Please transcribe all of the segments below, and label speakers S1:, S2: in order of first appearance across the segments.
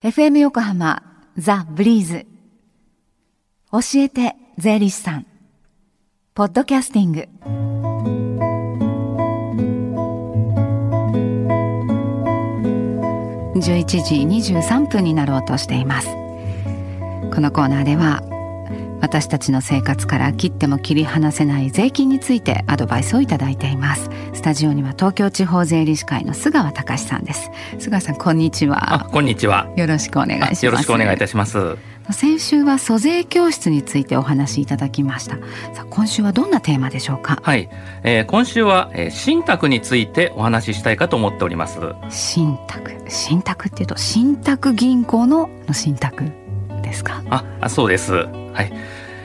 S1: FM 横浜ザ・ブリーズ。教えて税理士さん。ポッドキャスティング。11時23分になろうとしています。このコーナーでは私たちの生活から切っても切り離せない税金についてアドバイスをいただいています。スタジオには東京地方税理士会の菅川隆さんです。菅川さんこんにちは。
S2: こんにちは。
S1: よろしくお願いします。
S2: よろしくお願いいたします。
S1: 先週は租税教室についてお話しいただきました。さあ今週はどんなテーマでしょうか？
S2: はい、えー、今週は、えー、信託についてお話ししたいかと思っております。
S1: 信託。信託っていうと信託銀行のの信託ですか？
S2: あそうですはい、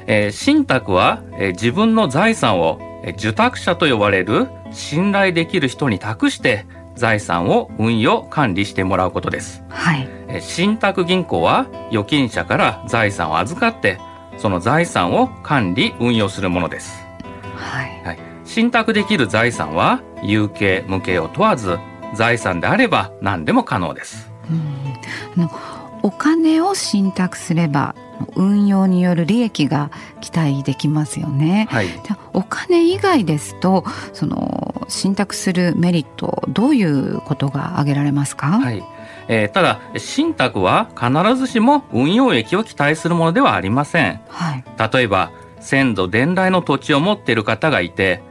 S2: えー、信託は、えー、自分の財産を、えー、受託者と呼ばれる信頼できる人に託して財産を運用管理してもらうことです。
S1: はい。
S2: え信託銀行は預金者から財産を預かってその財産を管理運用するものです。
S1: はい。はい、
S2: 信託できる財産は有形無形を問わず財産であれば何でも可能です。
S1: うん、あのお金を信託すれば運用による利益が期待できますよね。
S2: はい、
S1: お金以外ですとその信託するメリットどういうことが挙げられますか、
S2: はいえー、ただ信託は必ずしも運用益を期待するものではありません。
S1: はい、
S2: 例えば先祖伝来の土地を持っている方がいて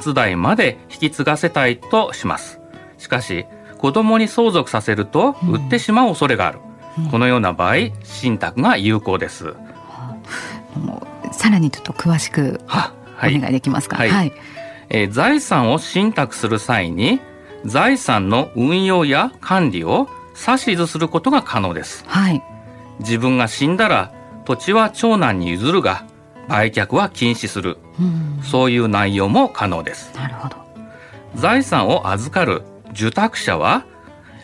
S2: 末代まで引き継がせたいとします。しかし子供に相続させると売ってしまう恐れがある。うんこのような場合信託が有効です。
S1: さらにちょっと詳しくお願いできますか？
S2: はい、はい、えー、財産を信託する際に財産の運用や管理を指図することが可能です。
S1: はい、
S2: 自分が死んだら土地は長男に譲るが売却は禁止する、うん、そういう内容も可能です。
S1: なるほど。
S2: 財産を預かる受託者は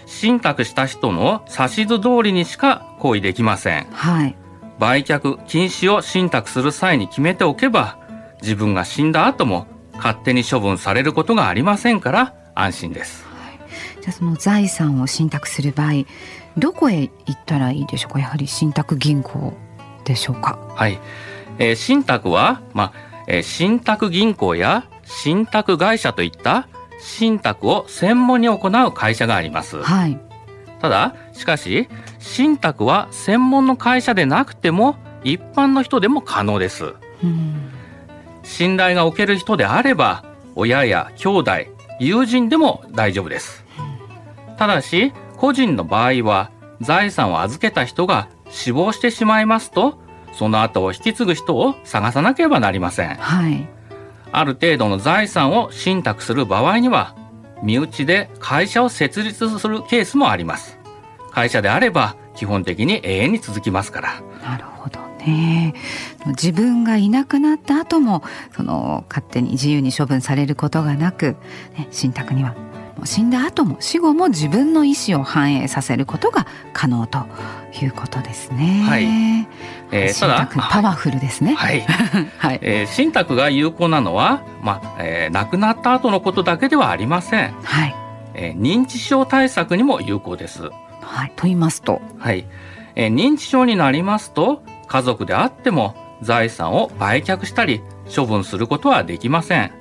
S2: 信託した人の指図通りにしか行為できません。
S1: はい。
S2: 売却禁止を信託する際に決めておけば、自分が死んだ後も勝手に処分されることがありませんから安心です。
S1: はい、じゃあその財産を信託する場合、どこへ行ったらいいでしょうか？やはり信託銀行でしょうか？
S2: はい。えー、信託はまあ、えー、信託銀行や信託会社といった信託を専門に行う会社があります。
S1: はい、
S2: ただしかし信託は専門の会社でなくても一般の人でも可能です。信頼がおける人であれば親や兄弟友人でも大丈夫です。ただし個人の場合は財産を預けた人が死亡してしまいますとその後を引き継ぐ人を探さなければなりません。
S1: はい
S2: ある程度の財産を信託する場合には身内で会社を設立するケースもあります。会社であれば基本的に永遠に続きますから。
S1: なるほどね。自分がいなくなった後もその勝手に自由に処分されることがなく、ね、信託には死んだ後も死後も自分の意思を反映させることが可能ということですね。
S2: はい。
S1: えー、信託パワフルですね。
S2: はい。はい。えー、信託が有効なのは、まあ、えー、亡くなった後のことだけではありません。
S1: はい。
S2: えー、認知症対策にも有効です。
S1: はい。と言いますと。
S2: はい。えー、認知症になりますと、家族であっても財産を売却したり処分することはできません。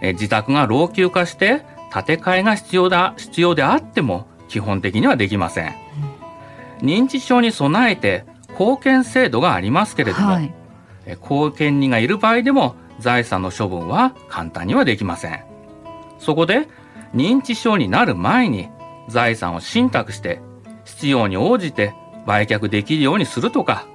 S2: えー、自宅が老朽化して建て替えが必要だ必要であっても基本的にはできません、うん、認知症に備えて貢献制度がありますけれども、はい、貢献人がいる場合でも財産の処分は簡単にはできません。そこで認知症になる前に財産を信託して必要に応じて売却できるようにするとか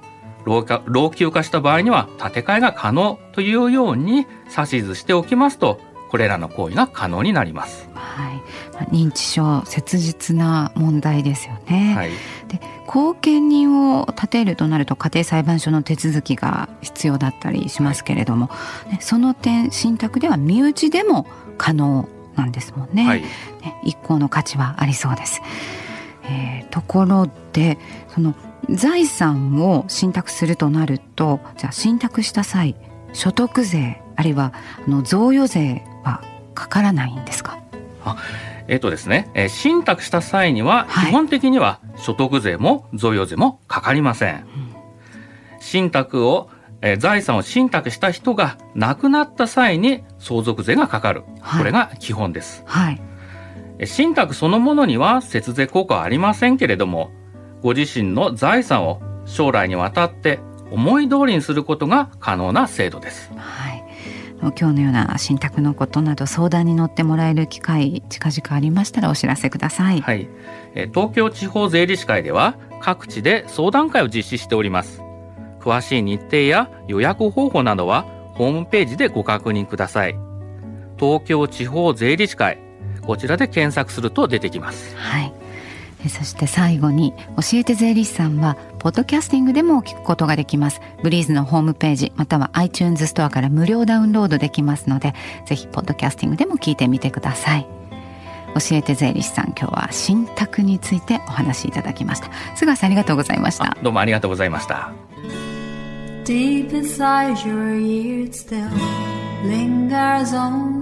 S2: 老朽化した場合には建て替えが可能というように指図しておきますとこれらの行為が可能になります。
S1: はい、認知症切実な問題ですよね。
S2: はい、
S1: で後見人を立てるとなると家庭裁判所の手続きが必要だったりしますけれども、はい、その点信託では身内でも可能なんですもんね。はい、ね一向の価値はありそうです。えー、ところでその財産を信託するとなるとじゃあ信託した際所得税あるいはあの贈与税はかからないんですか？
S2: あ
S3: えっとですね、えー、信託した際には、基本的には所得税も贈与税もかかりません。信託を、えー、財産を信託した人が亡くなった際に相続税がかかる。はい、これが基本です。はい。信託そのものには節税効果はありませんけれども、ご自身の財産を将来にわたって思い通りにすることが可能な制度です。
S1: はい。今日のような信託のことなど相談に乗ってもらえる機会近々ありましたらお知らせください。
S3: はい。東京地方税理士会では各地で相談会を実施しております。詳しい日程や予約方法などはホームページでご確認ください。東京地方税理士会こちらで検索すると出てきます。
S1: はい。そして最後に教えて税理士さんはポッドキャスティングでも聞くことができます。ブリーズのホームページまたは iTunes ストアから無料ダウンロードできますのでぜひポッドキャスティングでも聞いてみてください。教えて税理士さん今日は信託についてお話しいただきました。菅さんありがとうございました。
S3: どうもありがとうございました。Deep inside your ears still lingers on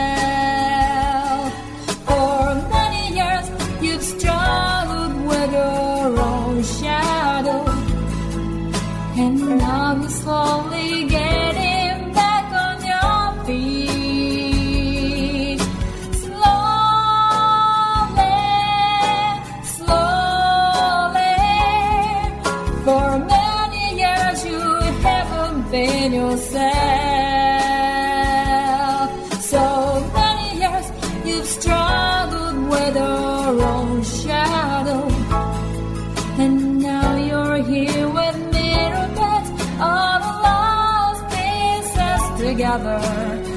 S3: another.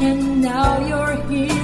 S3: and now you're here.